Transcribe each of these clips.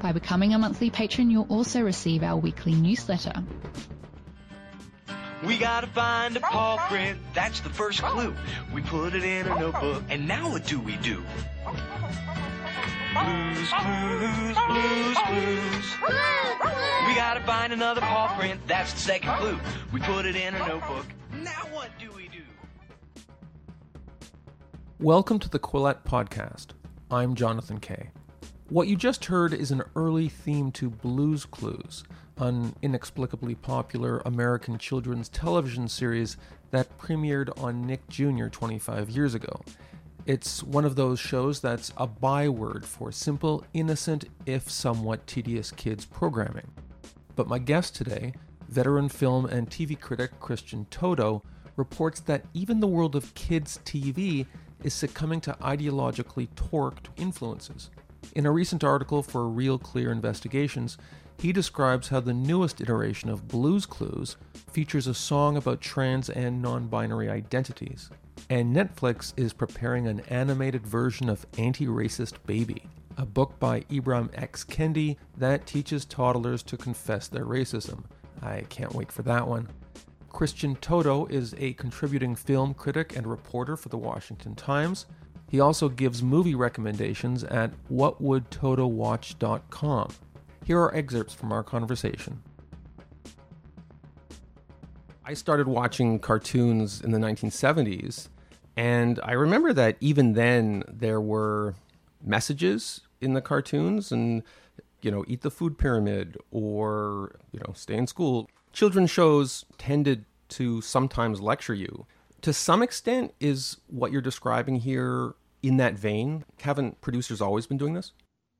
By becoming a monthly patron, you'll also receive our weekly newsletter. We gotta find a paw print, that's the first clue. We put it in a notebook, and now what do we do? Blues, clues, blues, clues. We gotta find another paw print, that's the second clue. We put it in a notebook, now what do we do? Welcome to the Quillette Podcast. I'm Jonathan Kay. What you just heard is an early theme to Blues Clues, an inexplicably popular American children's television series that premiered on Nick Jr. 25 years ago. It's one of those shows that's a byword for simple, innocent, if somewhat tedious kids programming. But my guest today, veteran film and TV critic Christian Toto, reports that even the world of kids' TV is succumbing to ideologically torqued influences. In a recent article for Real Clear Investigations, he describes how the newest iteration of Blues Clues features a song about trans and non binary identities. And Netflix is preparing an animated version of Anti Racist Baby, a book by Ibram X. Kendi that teaches toddlers to confess their racism. I can't wait for that one. Christian Toto is a contributing film critic and reporter for the Washington Times. He also gives movie recommendations at whatwould.totowatch.com. Here are excerpts from our conversation. I started watching cartoons in the 1970s, and I remember that even then there were messages in the cartoons and you know, eat the food pyramid or, you know, stay in school. Children's shows tended to sometimes lecture you. To some extent, is what you're describing here in that vein? Haven't producers always been doing this?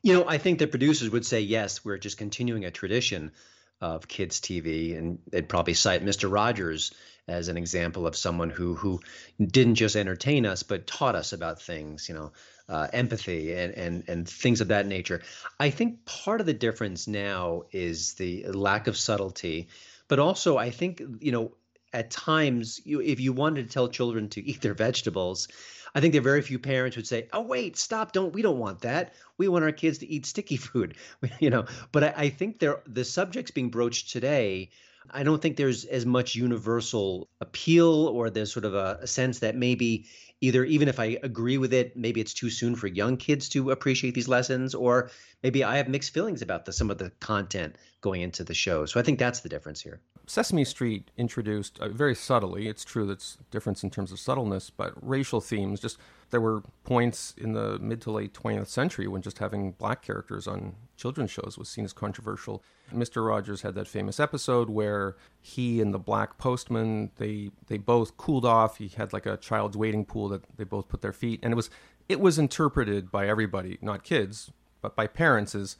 You know, I think the producers would say yes, we're just continuing a tradition of kids TV, and they'd probably cite Mr. Rogers as an example of someone who who didn't just entertain us but taught us about things, you know, uh, empathy and and and things of that nature. I think part of the difference now is the lack of subtlety, but also I think you know at times you, if you wanted to tell children to eat their vegetables I think there are very few parents would say, "Oh, wait, stop! Don't we don't want that. We want our kids to eat sticky food." you know, but I, I think there the subjects being broached today. I don't think there's as much universal appeal, or there's sort of a, a sense that maybe either even if I agree with it, maybe it's too soon for young kids to appreciate these lessons, or maybe I have mixed feelings about the, some of the content going into the show. So I think that's the difference here. Sesame Street introduced uh, very subtly. It's true that's difference in terms of subtleness, but racial themes. Just there were points in the mid to late 20th century when just having black characters on children's shows was seen as controversial. Mr. Rogers had that famous episode where he and the black postman they they both cooled off. He had like a child's wading pool that they both put their feet, and it was it was interpreted by everybody, not kids, but by parents as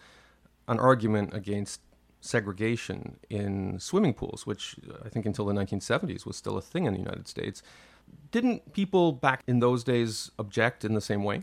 an argument against segregation in swimming pools, which uh, I think until the 1970s was still a thing in the United States. Didn't people back in those days object in the same way?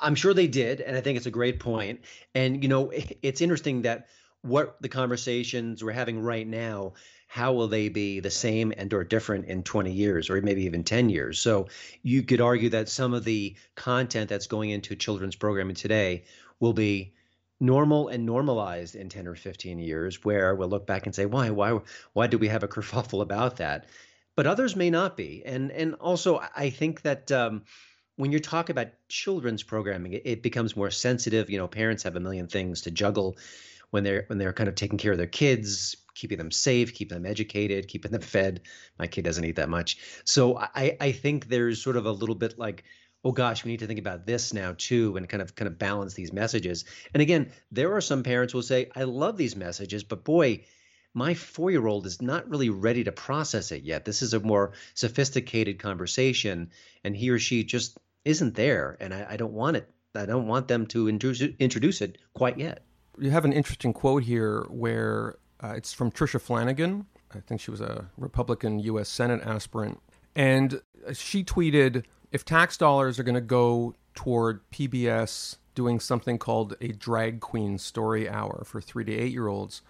I'm sure they did, and I think it's a great point. And you know, it's interesting that what the conversations we're having right now how will they be the same and or different in 20 years or maybe even 10 years so you could argue that some of the content that's going into children's programming today will be normal and normalized in 10 or 15 years where we'll look back and say why why why do we have a kerfuffle about that but others may not be. And and also i think that um, when you talk about children's programming it, it, becomes more sensitive. You know parents have a million things to juggle when they're when they're kind of taking care of their kids keeping them safe keeping them educated keeping them fed. My kid doesn't eat that much. So i i think there's sort of a little bit like oh gosh, we need to think about this now too, and kind of kind of balance these messages. And again, there are some parents who will say, I love these messages, but boy, my four year old is not really ready to process it yet. This is a more sophisticated conversation, and he or she just isn't there. And I, I don't want it. I don't want them to introduce, introduce it quite yet. You have an interesting quote here where uh, it's from Tricia Flanagan, I think she was a Republican U.S. Senate aspirant. And she tweeted if tax dollars are going to go toward PBS doing something called a drag queen story hour for three to eight year olds,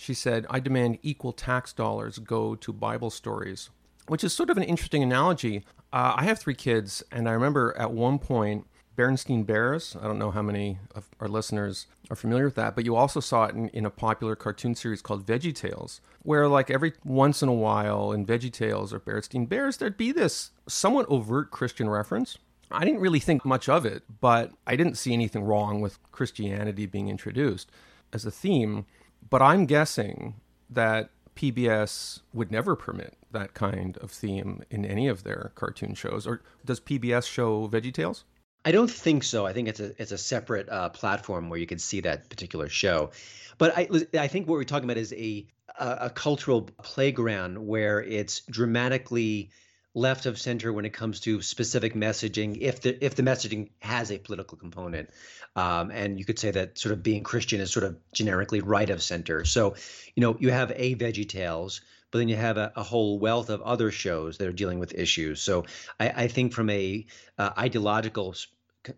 she said, I demand equal tax dollars go to Bible stories, which is sort of an interesting analogy. Uh, I have three kids, and I remember at one point, Berenstain Bears. I don't know how many of our listeners are familiar with that, but you also saw it in, in a popular cartoon series called Veggie Tales, where like every once in a while in Veggie Tales or Berenstain Bears, there'd be this somewhat overt Christian reference. I didn't really think much of it, but I didn't see anything wrong with Christianity being introduced as a theme. But I'm guessing that PBS would never permit that kind of theme in any of their cartoon shows. Or does PBS show Veggie Tales? I don't think so. I think it's a it's a separate uh, platform where you can see that particular show. But I I think what we're talking about is a a, a cultural playground where it's dramatically left of center when it comes to specific messaging if the if the messaging has a political component um, and you could say that sort of being christian is sort of generically right of center so you know you have a veggie tales but then you have a, a whole wealth of other shows that are dealing with issues so i, I think from a uh, ideological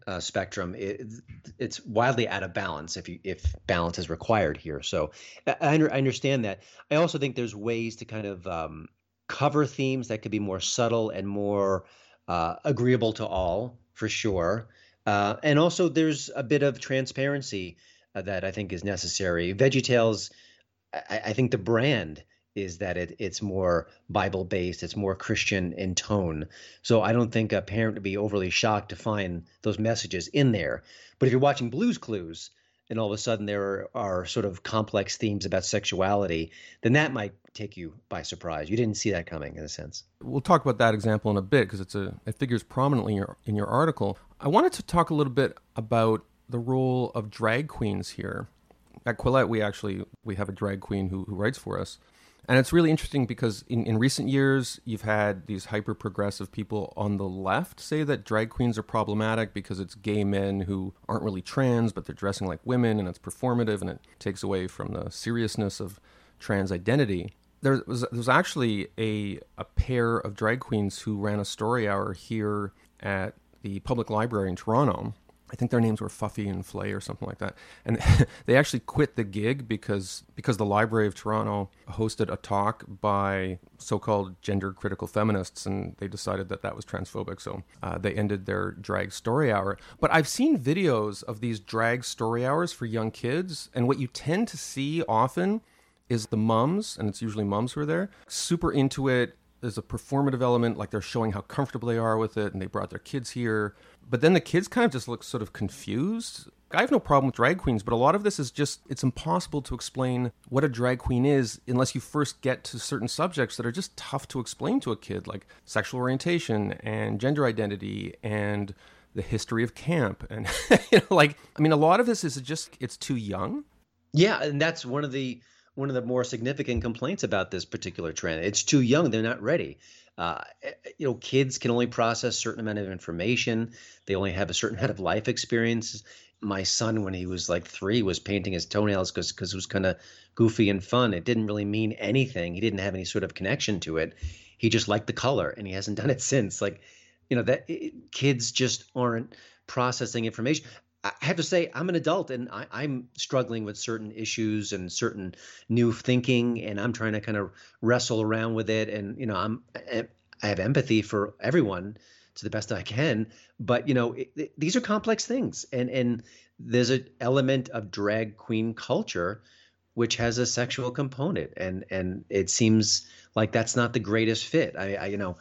uh, spectrum, it, it's wildly out of balance if you if balance is required here. So I, I, understand that. I also think there's ways to kind of um, cover themes that could be more subtle and more uh, agreeable to all, for sure. Uh, and also, there's a bit of transparency uh, that I think is necessary. VeggieTales, I, I think the brand is that it, it's more Bible based, it's more Christian in tone. So I don't think a parent would be overly shocked to find those messages in there. But if you're watching Blues Clues, and all of a sudden there are, sort of complex themes about sexuality, then that might take you by surprise. You didn't see that coming, in a sense. We'll talk about that example in a bit because it's a it figures prominently in your in your article. I wanted to talk a little bit about the role of drag queens here. At Quillette, we actually we have a drag queen who, who writes for us, and it's really interesting because in, in recent years, you've had these hyper progressive people on the left say that drag queens are problematic because it's gay men who aren't really trans, but they're dressing like women and it's performative and it takes away from the seriousness of trans identity. There was, there was actually a, a pair of drag queens who ran a story hour here at the public library in Toronto I think their names were Fuffy and Flay or something like that. And they actually quit the gig because because the Library of Toronto hosted a talk by so-called gender critical feminists, and they decided that that was transphobic. So uh, they ended their drag story hour. But I've seen videos of these drag story hours for young kids, and what you tend to see often is the mums, and it's usually mums who are there, super into it. There's a performative element, like they're showing how comfortable they are with it, and they brought their kids here but then the kids kind of just look sort of confused. I have no problem with drag queens, but a lot of this is just, it's impossible to explain what a drag queen is unless you first get to certain subjects that are just tough to explain to a kid, like sexual orientation and gender identity and the history of camp. And, you know, like, I mean, a lot of this is just, it's too young. Yeah. And that's one of the, one of the more significant complaints about this particular trend. It's too young. They're not ready. Uh, eh, eh, you know, kids can only process certain amount of information. They only have a certain amount of life experiences. My son, when he was like three, was painting his toenails because because it was kind of goofy and fun. It didn't really mean anything. He didn't have any sort of connection to it. He just liked the color, and he hasn't done it since. Like, you know, that it, kids just aren't processing information. I have to say, I'm an adult and I, am struggling with certain issues and certain new thinking, and I'm trying to kind of wrestle around with it. And you know, I'm I have empathy for everyone to the best I can, but you know, it, it, these are complex things, and and there's an element of drag queen culture which has a sexual component, and and it seems like that's not the greatest fit. I, I you know,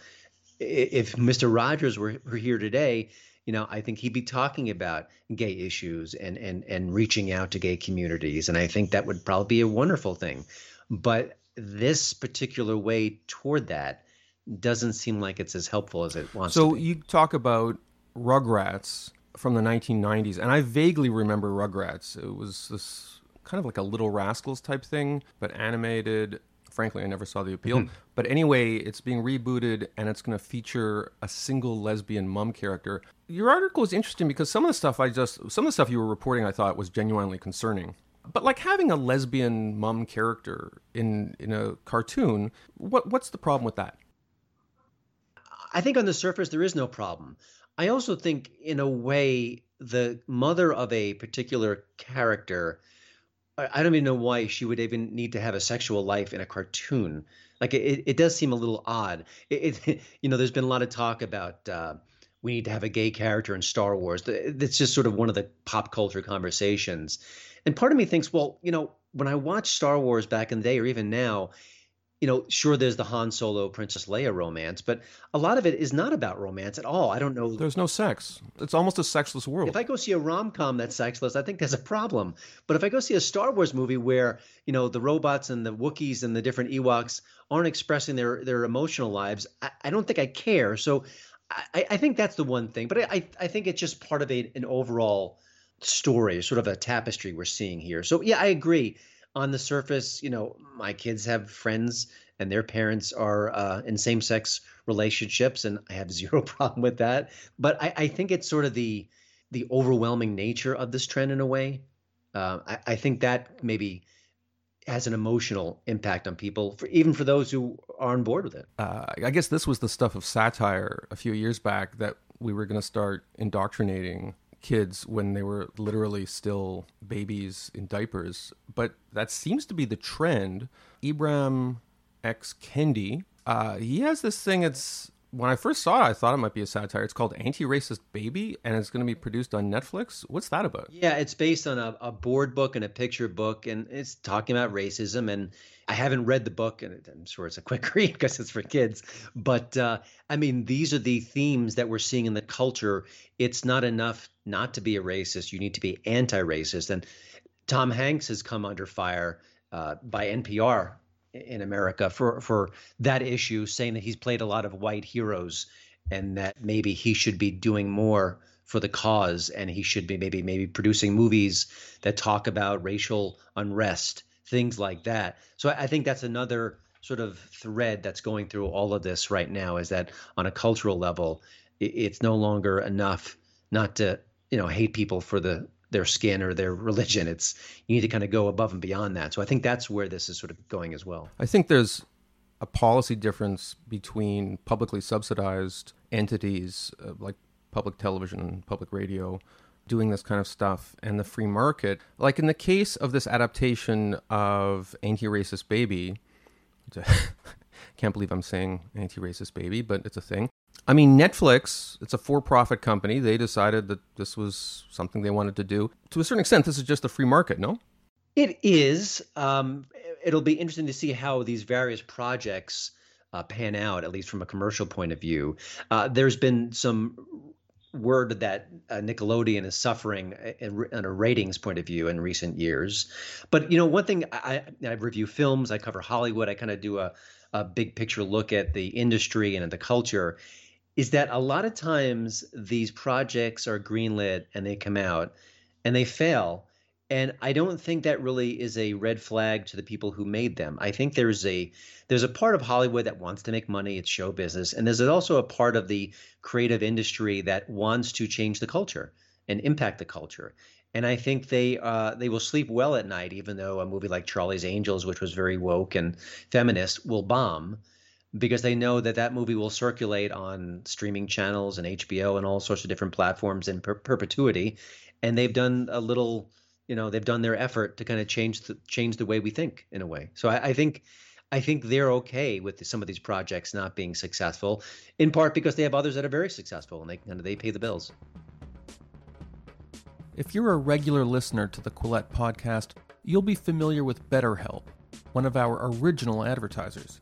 if Mr. Rogers were, were here today you know, I think he'd be talking about gay issues and and and reaching out to gay communities, and I think that would probably be a wonderful thing. But this particular way toward that doesn't seem like it's as helpful as it wants. To So you talk about Rugrats from the 1990s, and I vaguely remember Rugrats. It was this kind of like a Little Rascals type thing, but animated frankly, I never saw the appeal. Mm-hmm. But anyway, it's being rebooted and it's going to feature a single lesbian mom character. Your article is interesting because some of the stuff I just, some of the stuff you were reporting, I thought was genuinely concerning. But like having a lesbian mom character in in a cartoon, what what's the problem with that? I think on the surface there is no problem. I also think in a way the mother of a particular character I don't even know why she would even need to have a sexual life in a cartoon. Like it, it does seem a little odd. It, it you know, there's been a lot of talk about uh, we need to have a gay character in Star Wars. It's just sort of one of the pop culture conversations. And part of me thinks, well, you know, when I watched Star Wars back in the day, or even now, you know, sure, there's the Han Solo Princess Leia romance, but a lot of it is not about romance at all. I don't know. There's no sex. It's almost a sexless world. If I go see a rom com that's sexless, I think there's a problem. But if I go see a Star Wars movie where you know the robots and the Wookiees and the different Ewoks aren't expressing their their emotional lives, I, I don't think I care. So I, I, think that's the one thing. But I I think it's just part of a, an overall story, sort of a tapestry we're seeing here. So yeah, I agree on the surface, you know, my kids have friends and their parents are uh, in same sex relationships, and I have zero problem with that. But I, I, think it's sort of the the overwhelming nature of this trend in a way. Uh, I, I, think that maybe has an emotional impact on people, for, even for those who are on board with it. Uh, I guess this was the stuff of satire a few years back that we were going to start indoctrinating kids when they were literally still babies in diapers. But that seems to be the trend. Ibram X. Kendi, uh, he has this thing. It's when I first saw it, I thought it might be a satire. It's called Anti-Racist Baby, and it's going to be produced on Netflix. What's that about? Yeah, it's based on a, a board book and a picture book, and it's talking about racism. And I haven't read the book, and I'm sure it's a quick read because it's for kids. But uh, I mean, these are the themes that we're seeing in the culture. It's not enough not to be a racist; you need to be anti-racist. And Tom Hanks has come under fire uh, by NPR in America for for that issue, saying that he's played a lot of white heroes and that maybe he should be doing more for the cause and he should be maybe maybe producing movies that talk about racial unrest, things like that. So I think that's another sort of thread that's going through all of this right now is that on a cultural level, it's no longer enough not to you know hate people for the their skin or their religion. It's you need to kind of go above and beyond that. So I think that's where this is sort of going as well. I think there's a policy difference between publicly subsidized entities uh, like public television and public radio doing this kind of stuff and the free market. Like in the case of this adaptation of Anti-Racist Baby, can't believe I'm saying Anti-Racist Baby, but it's a thing. I mean, Netflix, it's a for profit company. They decided that this was something they wanted to do. To a certain extent, this is just a free market, no? It is. Um, it'll be interesting to see how these various projects uh, pan out, at least from a commercial point of view. Uh, there's been some word that uh, Nickelodeon is suffering in, in, a ratings point of view in recent years. But you know, one thing I, I review films, I cover Hollywood, I kind of do a, a big picture look at the industry and at the culture is that a lot of times these projects are greenlit and they come out and they fail. And i don't think that really is a red flag to the people who made them. I think there's a there's a part of hollywood that wants to make money. It's show business. And there's also a part of the creative industry that wants to change the culture and impact the culture. And i think they uh, they will sleep well at night even though a movie like charlie's angels which was very woke and feminist will bomb because they know that that movie will circulate on streaming channels and HBO and all sorts of different platforms in per- perpetuity, and they've done a little, you know, they've done their effort to kind of change the change the way we think in a way. So I, I think. I think they're okay with some of these projects not being successful, in part because they have others that are very successful and they and they pay the bills. If you're a regular listener to the Quillette podcast, you'll be familiar with BetterHelp, one of our original advertisers.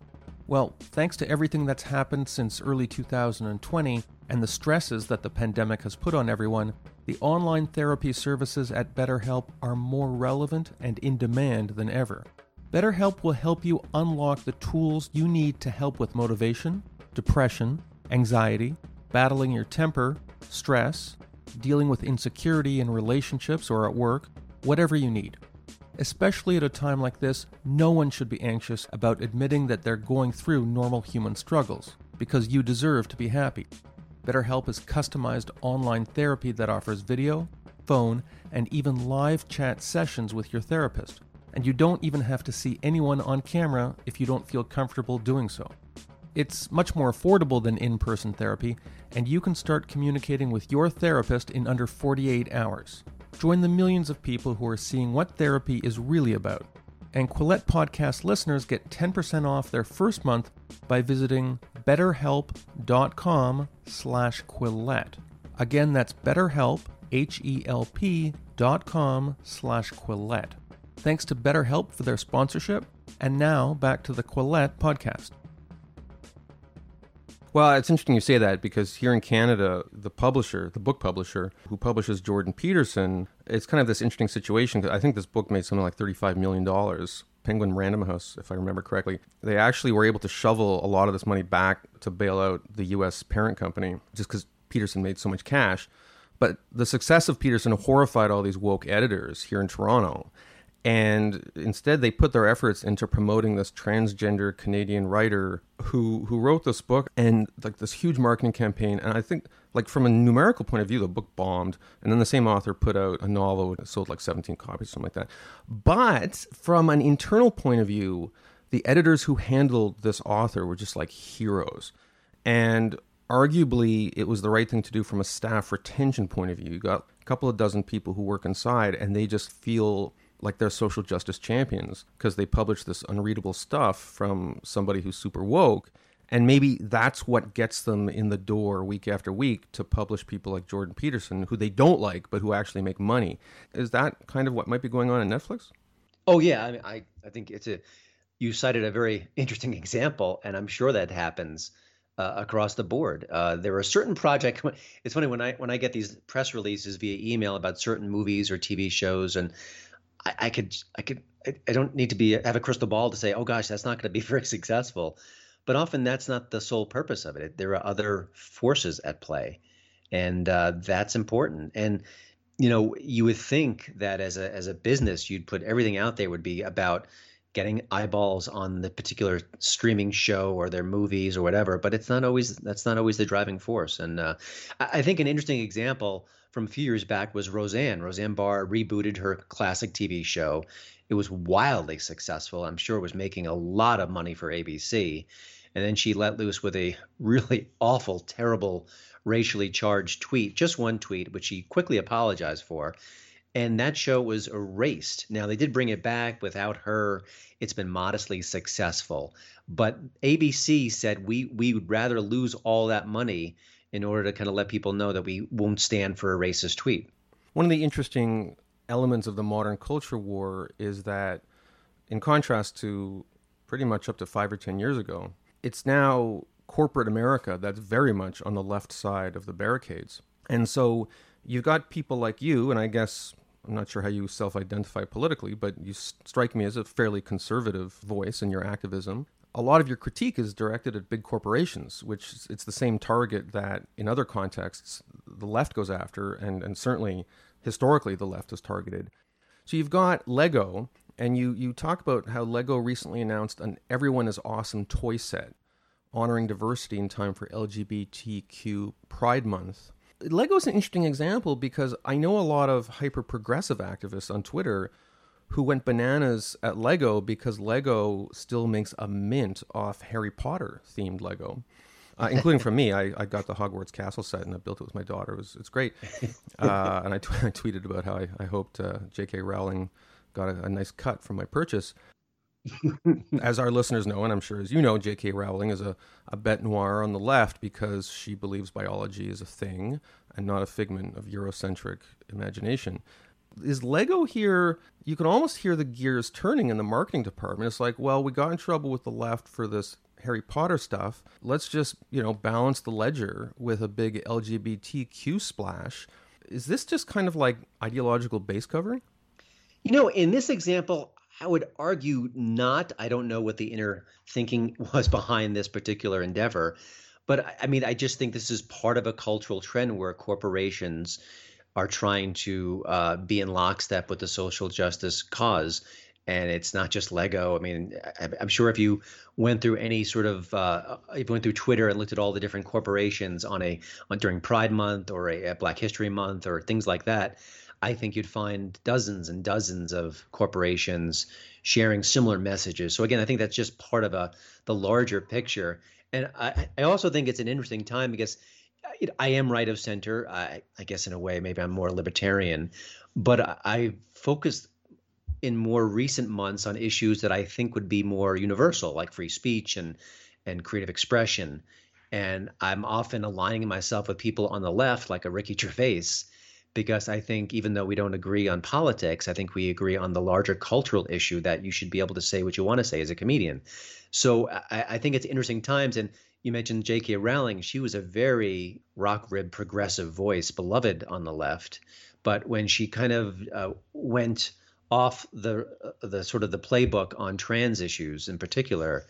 Well, thanks to everything that's happened since early 2020 and the stresses that the pandemic has put on everyone, the online therapy services at BetterHelp are more relevant and in demand than ever. BetterHelp will help you unlock the tools you need to help with motivation, depression, anxiety, battling your temper, stress, dealing with insecurity in relationships or at work, whatever you need. Especially at a time like this, no one should be anxious about admitting that they're going through normal human struggles, because you deserve to be happy. BetterHelp is customized online therapy that offers video, phone, and even live chat sessions with your therapist. And you don't even have to see anyone on camera if you don't feel comfortable doing so. It's much more affordable than in person therapy, and you can start communicating with your therapist in under 48 hours. Join the millions of people who are seeing what therapy is really about. And Quillette podcast listeners get 10% off their first month by visiting betterhelp.com slash Quillette. Again, that's betterhelp, H-E-L-P dot com slash Quillette. Thanks to BetterHelp for their sponsorship. And now back to the Quillette podcast. Well, it's interesting you say that because here in Canada, the publisher, the book publisher who publishes Jordan Peterson, it's kind of this interesting situation. I think this book made something like $35 million. Penguin Random House, if I remember correctly. They actually were able to shovel a lot of this money back to bail out the U.S. parent company just because Peterson made so much cash. But the success of Peterson horrified all these woke editors here in Toronto and instead they put their efforts into promoting this transgender Canadian writer who who wrote this book and like this huge marketing campaign. And I think like from a numerical point of view the book bombed. And then the same author put out a novel that sold like 17 copies something like that. But from an internal point of view the editors who handled this author were just like heroes. And arguably it was the right thing to do from a staff retention point of view. You got a couple of dozen people who work inside and they just feel like they're social justice champions because they publish this unreadable stuff from somebody who's super woke. And maybe that's what gets them in the door week after week to publish people like Jordan Peterson, who they don't like, but who actually make money. Is that kind of what might be going on in Netflix? Oh yeah, I mean, I, I think it's a. You cited a very interesting example, and I'm sure that happens uh, across the board. Uh, there are certain projects. It's funny when I when I get these press releases via email about certain movies or TV shows, and I, I could I could I don't need to be have a crystal ball to say, oh gosh, that's not going to be very successful. But often that's not the sole purpose of it. There are other forces at play, and uh, that's important. And you know, you would think that as a as a business, you'd put everything out there would be about getting eyeballs on the particular streaming show or their movies or whatever. But it's not always that's not always the driving force. And uh, I, I think an interesting example from a few years back was Roseanne. Roseanne Barr rebooted her classic TV show. It was wildly successful. I'm sure it was making a lot of money for ABC. And then she let loose with a really awful, terrible, racially charged tweet, just one tweet, which she quickly apologized for. And that show was erased. Now, they did bring it back without her. It's been modestly successful. But ABC said we, we would rather lose all that money in order to kind of let people know that we won't stand for a racist tweet. One of the interesting elements of the modern culture war is that, in contrast to pretty much up to five or 10 years ago, it's now corporate America that's very much on the left side of the barricades. And so you've got people like you, and I guess I'm not sure how you self identify politically, but you strike me as a fairly conservative voice in your activism a lot of your critique is directed at big corporations, which it's the same target that in other contexts the left goes after, and, and certainly historically the left is targeted. So you've got Lego, and you, you talk about how Lego recently announced an Everyone is Awesome toy set honoring diversity in time for LGBTQ Pride Month. Lego is an interesting example because I know a lot of hyper progressive activists on Twitter who went bananas at Lego because Lego still makes a mint off Harry Potter themed Lego. Uh, including from me, I, I got the Hogwarts Castle set and I built it with my daughter. It was it's great, uh, and I, t- I tweeted about how I, I hoped uh, J.K. Rowling got a, a nice cut from my purchase. as our listeners know, and I'm sure as you know, J.K. Rowling is a, a bête noire on the left because she believes biology is a thing and not a figment of Eurocentric imagination is Lego here? You can almost hear the gears turning in the marketing department. It's like, well, we got in trouble with the left for this Harry Potter stuff. Let's just, you know, balance the ledger with a big LGBTQ splash. Is this just kind of like ideological base covering? You know, in this example, I would argue not. I don't know what the inner thinking was behind this particular endeavor. But I mean, I just think this is part of a cultural trend where corporations are trying to uh, be in lockstep with the social justice cause. And it's not just Lego. I mean, I, am sure if you went through any sort of, uh, if you went through Twitter and looked at all the different corporations on a on, during Pride Month or a, a Black History Month or things like that, I think you'd find dozens and dozens of corporations sharing similar messages. So again, I think that's just part of a the larger picture. And I, I also think it's an interesting time because I am right of center. I, I guess in a way, maybe I'm more libertarian, but I focused in more recent months on issues that I think would be more universal, like free speech and and creative expression. And I'm often aligning myself with people on the left, like a Ricky Gervais, because I think even though we don't agree on politics, I think we agree on the larger cultural issue that you should be able to say what you want to say as a comedian. So I, I think it's interesting times. And you mentioned J.K. Rowling. She was a very rock rib progressive voice, beloved on the left. But when she kind of uh, went off the uh, the sort of the playbook on trans issues in particular,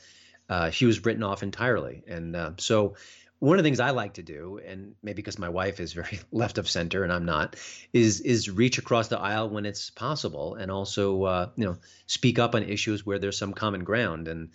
uh, she was written off entirely. And uh, so one of the things I like to do, and maybe because my wife is very left of center and I'm not, is is reach across the aisle when it's possible, and also uh, you know speak up on issues where there's some common ground. And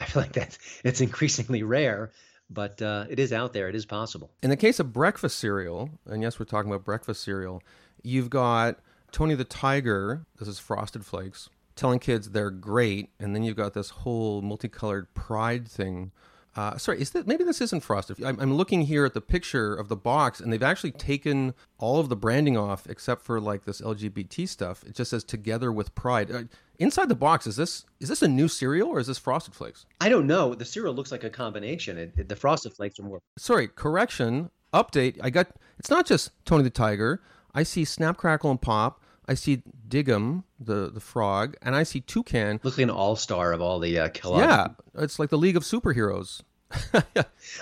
I feel like that's it's increasingly rare, but uh, it is out there. It is possible. In the case of breakfast cereal, and yes, we're talking about breakfast cereal, you've got Tony the Tiger. This is Frosted Flakes telling kids they're great, and then you've got this whole multicolored pride thing uh, sorry, is that maybe this isn't frosted? I'm, I'm, looking here at the picture of the box, and they've actually taken all of the branding off except for like this LGBT stuff. It just says "Together with Pride." Uh, inside the box, is this is this a new cereal or is this Frosted Flakes? I don't know. The cereal looks like a combination. It, it, the Frosted Flakes are more. Sorry, correction. Update. I got. It's not just Tony the Tiger. I see Snap, Crackle, and Pop. I see Dig'em, the the frog, and I see Toucan. Looks like an all star of all the uh, Kellogg. Yeah, it's like the League of Superheroes.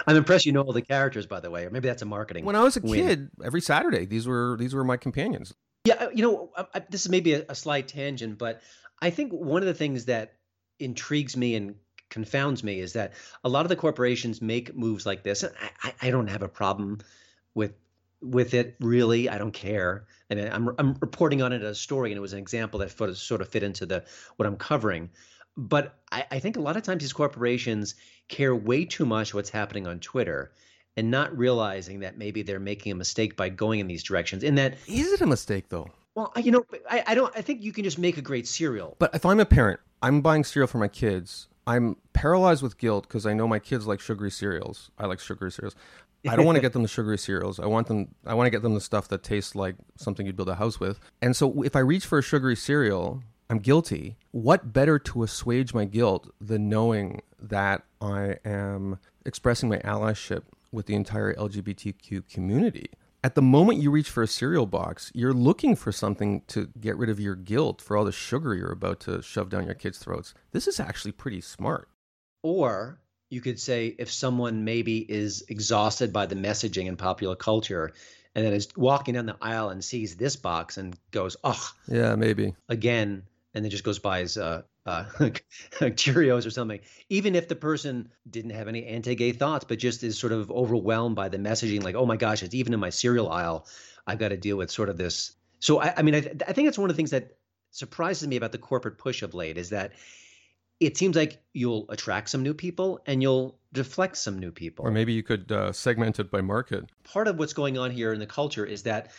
I'm impressed you know all the characters, by the way, or maybe that's a marketing. When I was a win. kid, every Saturday, these were these were my companions. Yeah, uh, you know, I, I, this is maybe a, a slight tangent, but I think one of the things that intrigues me and confounds me is that a lot of the corporations make moves like this. And I, I don't have a problem with with it really. I don't care and I'm I'm reporting on it as a story, and it was an example that sort of fit into the what I'm covering. But I, I think a lot of times these corporations care way too much what's happening on Twitter and not realizing that maybe they're making a mistake by going in these directions. In that, is it a mistake though? Well, you know, I, I don't. I think you can just make a great cereal. But if I'm a parent, I'm buying cereal for my kids. I'm paralyzed with guilt because I know my kids like sugary cereals. I like sugary cereals. I don't want to get them the sugary cereals. I want them. I want to get them the stuff that tastes like something you'd build a house with. And so, if I reach for a sugary cereal, I'm guilty. What better to assuage my guilt than knowing that I am expressing my allyship with the entire LGBTQ community? At the moment you reach for a cereal box, you're looking for something to get rid of your guilt for all the sugar you're about to shove down your kids' throats. This is actually pretty smart. Or you could say if someone maybe is exhausted by the messaging in popular culture and then is walking down the aisle and sees this box and goes, oh, yeah, maybe again, and then just goes by his uh, uh, Cheerios or something. Even if the person didn't have any anti-gay thoughts, but just is sort of overwhelmed by the messaging, like, oh my gosh, it's even in my cereal aisle. I've got to deal with sort of this. So I, I mean, I, I think that's one of the things that surprises me about the corporate push of late is that it seems like you'll attract some new people and you'll deflect some new people. Or maybe you could uh, segment it by market. Part of what's going on here in the culture is that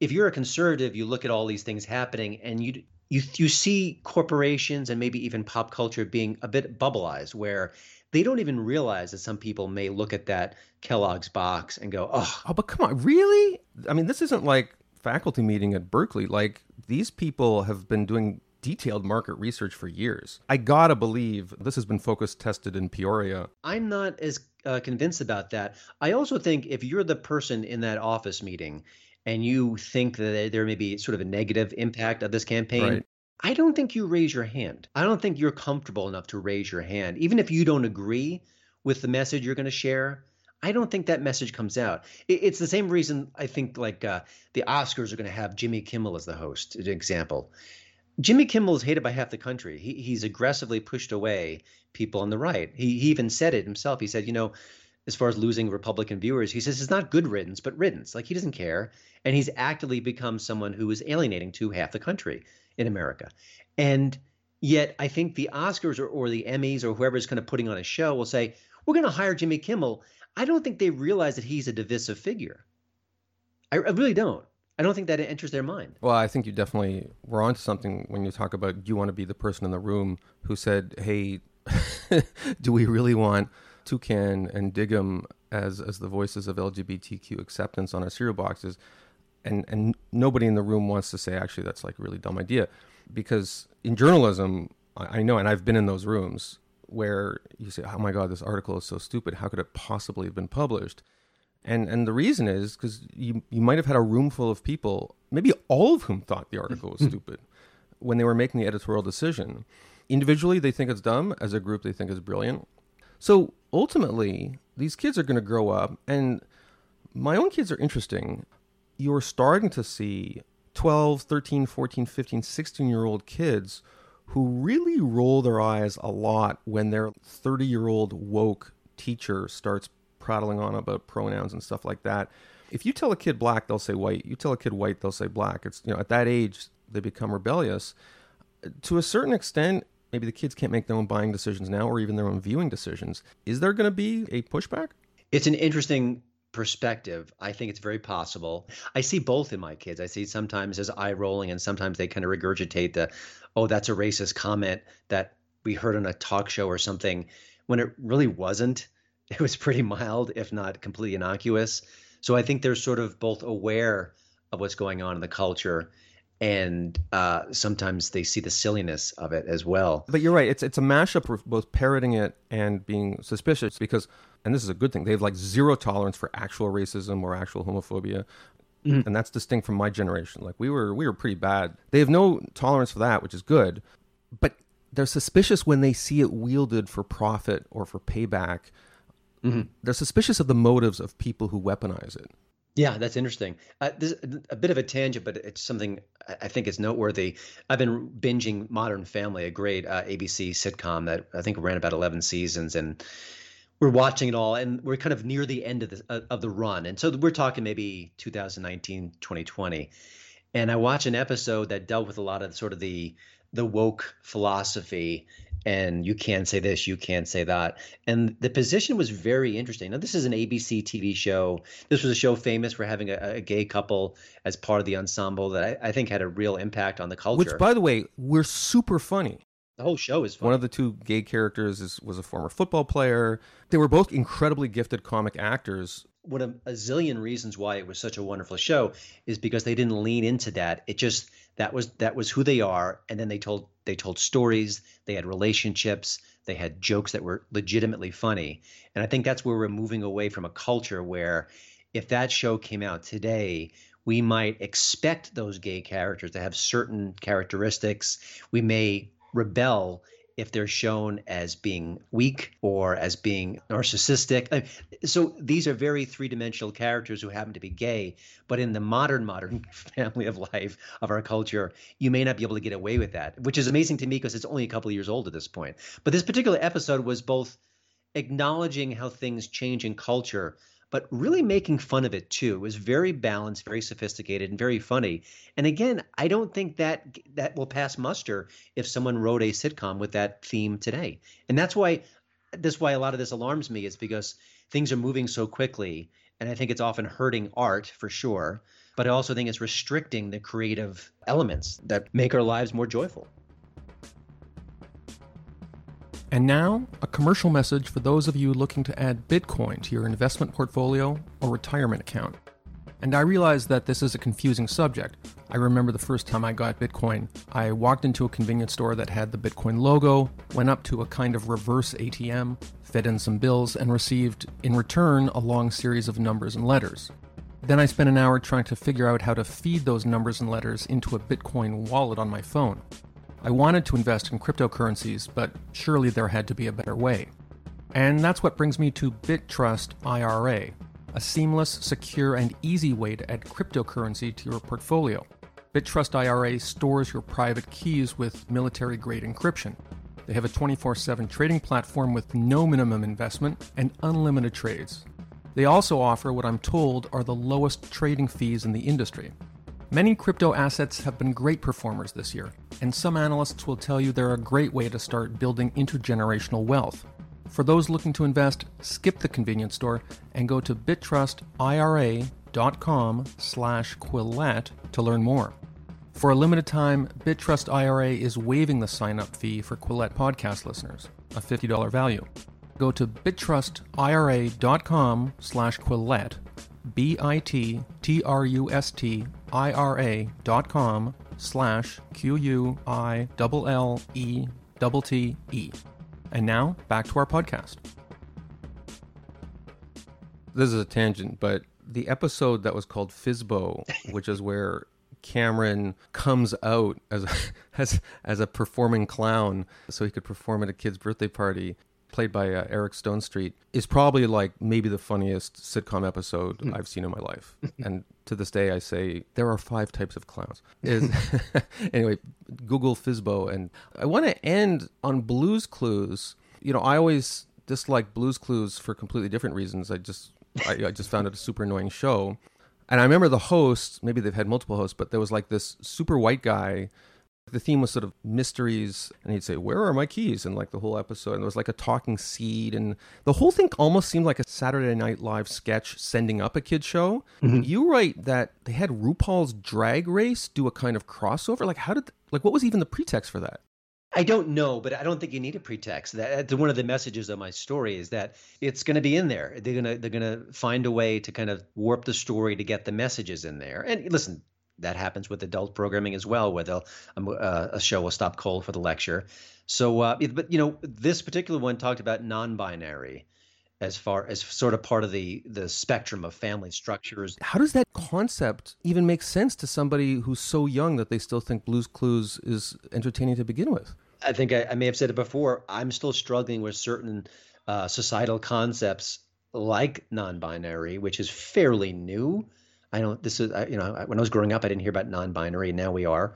if you're a conservative, you look at all these things happening and you you you see corporations and maybe even pop culture being a bit bubbleized where they don't even realize that some people may look at that Kellogg's box and go, "Oh, oh, but come on, really? I mean, this isn't like faculty meeting at Berkeley. Like these people have been doing detailed market research for years. I gotta believe this has been focus tested in Peoria. I'm not as uh, convinced about that. I also think if you're the person in that office meeting and you think that there may be sort of a negative impact of this campaign, right. I don't think you raise your hand. I don't think you're comfortable enough to raise your hand. Even if you don't agree with the message you're going to share, I don't think that message comes out. It's the same reason I think like uh, the Oscars are going to have Jimmy Kimmel as the host, an example. Jimmy Kimmel is hated by half the country. He, he's aggressively pushed away people on the right. He, he even said it himself. He said, you know, as far as losing Republican viewers, he says it's not good riddance, but riddance. Like he doesn't care. And he's actively become someone who is alienating to half the country in America. And yet I think the Oscars or, or the Emmys or whoever whoever's kind of putting on a show will say, we're going to hire Jimmy Kimmel. I don't think they realize that he's a divisive figure. I, I really don't. I don't think that enters their mind. Well, I think you definitely were onto something when you talk about you want to be the person in the room who said, "Hey, do we really want Toucan and Dig'em as as the voices of LGBTQ acceptance on our cereal boxes?" And and nobody in the room wants to say, "Actually, that's like a really dumb idea," because in journalism, I, I know, and I've been in those rooms where you say, "Oh my God, this article is so stupid. How could it possibly have been published?" And and the reason is because you you might have had a room full of people, maybe all of whom thought the article was stupid when they were making the editorial decision. Individually, they think it's dumb. As a group, they think it's brilliant. So ultimately, these kids are going to grow up, and my own kids are interesting. You're starting to see 12, 13, 14, 15, 16 year old kids who really roll their eyes a lot when their 30 year old woke teacher starts prattling on about pronouns and stuff like that. If you tell a kid black, they'll say white. You tell a kid white, they'll say black. It's you know at that age they become rebellious. To a certain extent, maybe the kids can't make their own buying decisions now or even their own viewing decisions. Is there going to be a pushback? It's an interesting perspective. I think it's very possible. I see both in my kids. I see sometimes as eye rolling and sometimes they kind of regurgitate the, oh, that's a racist comment that we heard on a talk show or something when it really wasn't. it was pretty mild, if not completely innocuous. So I think they're sort of both aware of what's going on in the culture and uh, sometimes they see the silliness of it as well. But you're right; it's it's a mashup of both parroting it and being suspicious because, and this is a good thing. They have like zero tolerance for actual racism or actual homophobia, mm-hmm. and that's distinct from my generation. Like we were we were pretty bad. They have no tolerance for that, which is good, but they're suspicious when they see it wielded for profit or for payback Mm-hmm. They're suspicious of the motives of people who weaponize it. Yeah, that's interesting. Uh, this a bit of a tangent, but it's something I think is noteworthy. I've been binging Modern Family, a great uh, ABC sitcom that I think ran about eleven seasons, and we're watching it all, and we're kind of near the end of the uh, of the run, and so we're talking maybe 2019, 2020. And I watch an episode that dealt with a lot of sort of the the woke philosophy and you can't say this, you can't say that. And the position was very interesting. Now, this is an ABC TV show. This was a show famous for having a, a gay couple as part of the ensemble that I, I, think had a real impact on the culture. Which, by the way, we're super funny. The whole show is One of the two gay characters is, was a former football player. They were both incredibly gifted comic actors. One of a zillion reasons why it was such a wonderful show is because they didn't lean into that. It just that was that was who they are. And then they told they told stories they had relationships they had jokes that were legitimately funny. And i think that's where we're moving away from a culture where if that show came out today we might expect those gay characters to have certain characteristics. We may rebel if they're shown as being weak or as being narcissistic. So these are very three dimensional characters who happen to be gay. But in the modern, modern family of life of our culture, you may not be able to get away with that, which is amazing to me because it's only a couple of years old at this point. But this particular episode was both acknowledging how things change in culture but really making fun of it too. It was very balanced, very sophisticated, and very funny. And again, I don't think that that will pass muster if someone wrote a sitcom with that theme today. And that's why that's why a lot of this alarms me is because things are moving so quickly, and I think it's often hurting art for sure. But I also think it's restricting the creative elements that make our lives more joyful. And now, a commercial message for those of you looking to add Bitcoin to your investment portfolio or retirement account. And I realize that this is a confusing subject. I remember the first time I got Bitcoin, I walked into a convenience store that had the Bitcoin logo, went up to a kind of reverse ATM, fed in some bills, and received, in return, a long series of numbers and letters. Then I spent an hour trying to figure out how to feed those numbers and letters into a Bitcoin wallet on my phone. I wanted to invest in cryptocurrencies, but surely there had to be a better way. And that's what brings me to BitTrust IRA, a seamless, secure, and easy way to add cryptocurrency to your portfolio. BitTrust IRA stores your private keys with military grade encryption. They have a 24 7 trading platform with no minimum investment and unlimited trades. They also offer what I'm told are the lowest trading fees in the industry, Many crypto assets have been great performers this year, and some analysts will tell you they're a great way to start building intergenerational wealth. For those looking to invest, skip the convenience store and go to BitTrustIRA.com slash Quillette to learn more. For a limited time, BitTrust IRA is waiving the sign-up fee for Quillette podcast listeners, a $50 value. Go to bittrustira.com slash Quillette, B-I-T-T-R-U-S-T-I-R-A dot com slash Q-U-I-L-L-E-T-T-E. And now, back to our podcast. This is a tangent, but the episode that was called Fizbo, which is where Cameron comes out as a, as as a performing clown, so he could perform at a kid's birthday party, played by uh, Eric Stonestreet, is probably like maybe the funniest sitcom episode I've seen in my life. and to this day, I say there are five types of clowns. Is anyway, Google Fizbo, and I want to end on Blues Clues. You know, I always dislike Blues Clues for completely different reasons. I just I, I just found it a super annoying show. And I remember the host, maybe they've had multiple hosts, but there was like this super white guy. The theme was sort of mysteries, and he'd say, Where are my keys? And like the whole episode, and there was like a talking seed, and the whole thing almost seemed like a Saturday Night Live sketch sending up a kid show. Mm-hmm. You write that they had RuPaul's drag race do a kind of crossover. Like, how did, like, what was even the pretext for that? I don't know, but I don't think you need a pretext. That that's one of the messages of my story is that it's going to be in there. They're gonna they're gonna find a way to kind of warp the story to get the messages in there. And listen, that happens with adult programming as well, where they'll um, uh, a show will stop cold for the lecture. So, uh, it- but you know, this particular one talked about non-binary as far as sort of part of the the spectrum of family structures. How does that concept even make sense to somebody who's so young that they still think Blues Clues is entertaining to begin with? I think I, I may have said it before. I'm still struggling with certain uh, societal concepts like non-binary, which is fairly new. I don't. This is you know when I was growing up, I didn't hear about non-binary. and Now we are.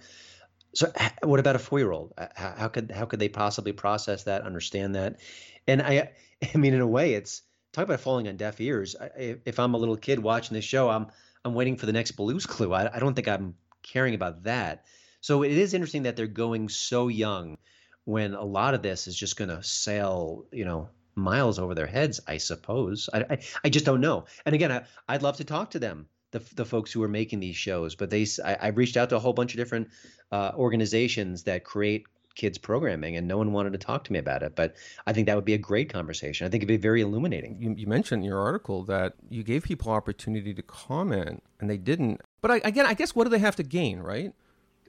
So what about a four-year-old? Uh, How, could how could they possibly process that, understand that? And I I mean, in a way, it's talk about falling on deaf ears. I- if I'm a little kid watching this show, I'm I'm waiting for the next Blue's Clue. I, I don't think I'm caring about that. So it is interesting that they're going so young when a lot of this is just going to sail, you know, miles over their heads, I suppose. I, I, I just don't know. And again, I, I'd love to talk to them, the, the folks who are making these shows, but they, I, I reached out to a whole bunch of different uh, organizations that create kids programming and no one wanted to talk to me about it. But I think that would be a great conversation. I think it'd be very illuminating. You, you mentioned in your article that you gave people opportunity to comment and they didn't. But I, again, I guess what do they have to gain, right?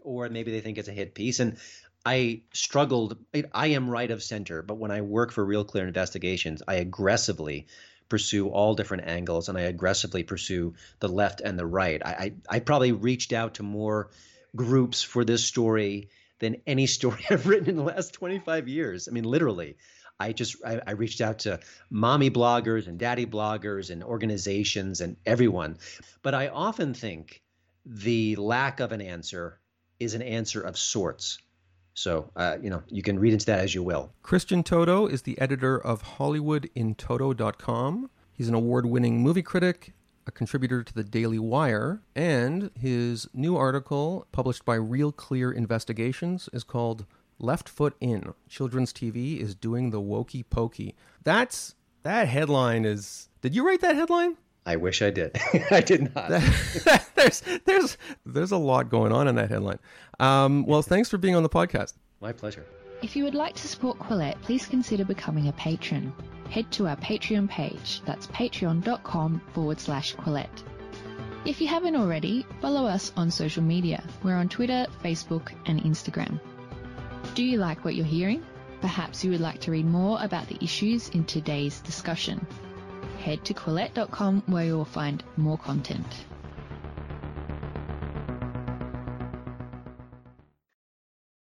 or maybe they think it's a hit piece. And I struggled. I am right of center, but when I work for Real Clear Investigations, I aggressively pursue all different angles and I aggressively pursue the left and the right. I, I, I probably reached out to more groups for this story than any story I've written in the last 25 years. I mean, literally. I just I, I reached out to mommy bloggers and daddy bloggers and organizations and everyone. But I often think the lack of an answer is an answer of sorts. So, uh, you know, you can read into that as you will. Christian Toto is the editor of HollywoodInToto.com. He's an award winning movie critic, a contributor to the Daily Wire, and his new article, published by Real Clear Investigations, is called Left Foot In Children's TV is Doing the Wokey Pokey. That's that headline is. Did you write that headline? I wish I did. I did not. there's there's there's a lot going on in that headline. Um, well, thanks for being on the podcast. My pleasure. If you would like to support Quillette, please consider becoming a patron. Head to our Patreon page, that's patreon.com forward slash Quillette. If you haven't already, follow us on social media. We're on Twitter, Facebook, and Instagram. Do you like what you're hearing? Perhaps you would like to read more about the issues in today's discussion. Head to Quillette.com where you will find more content.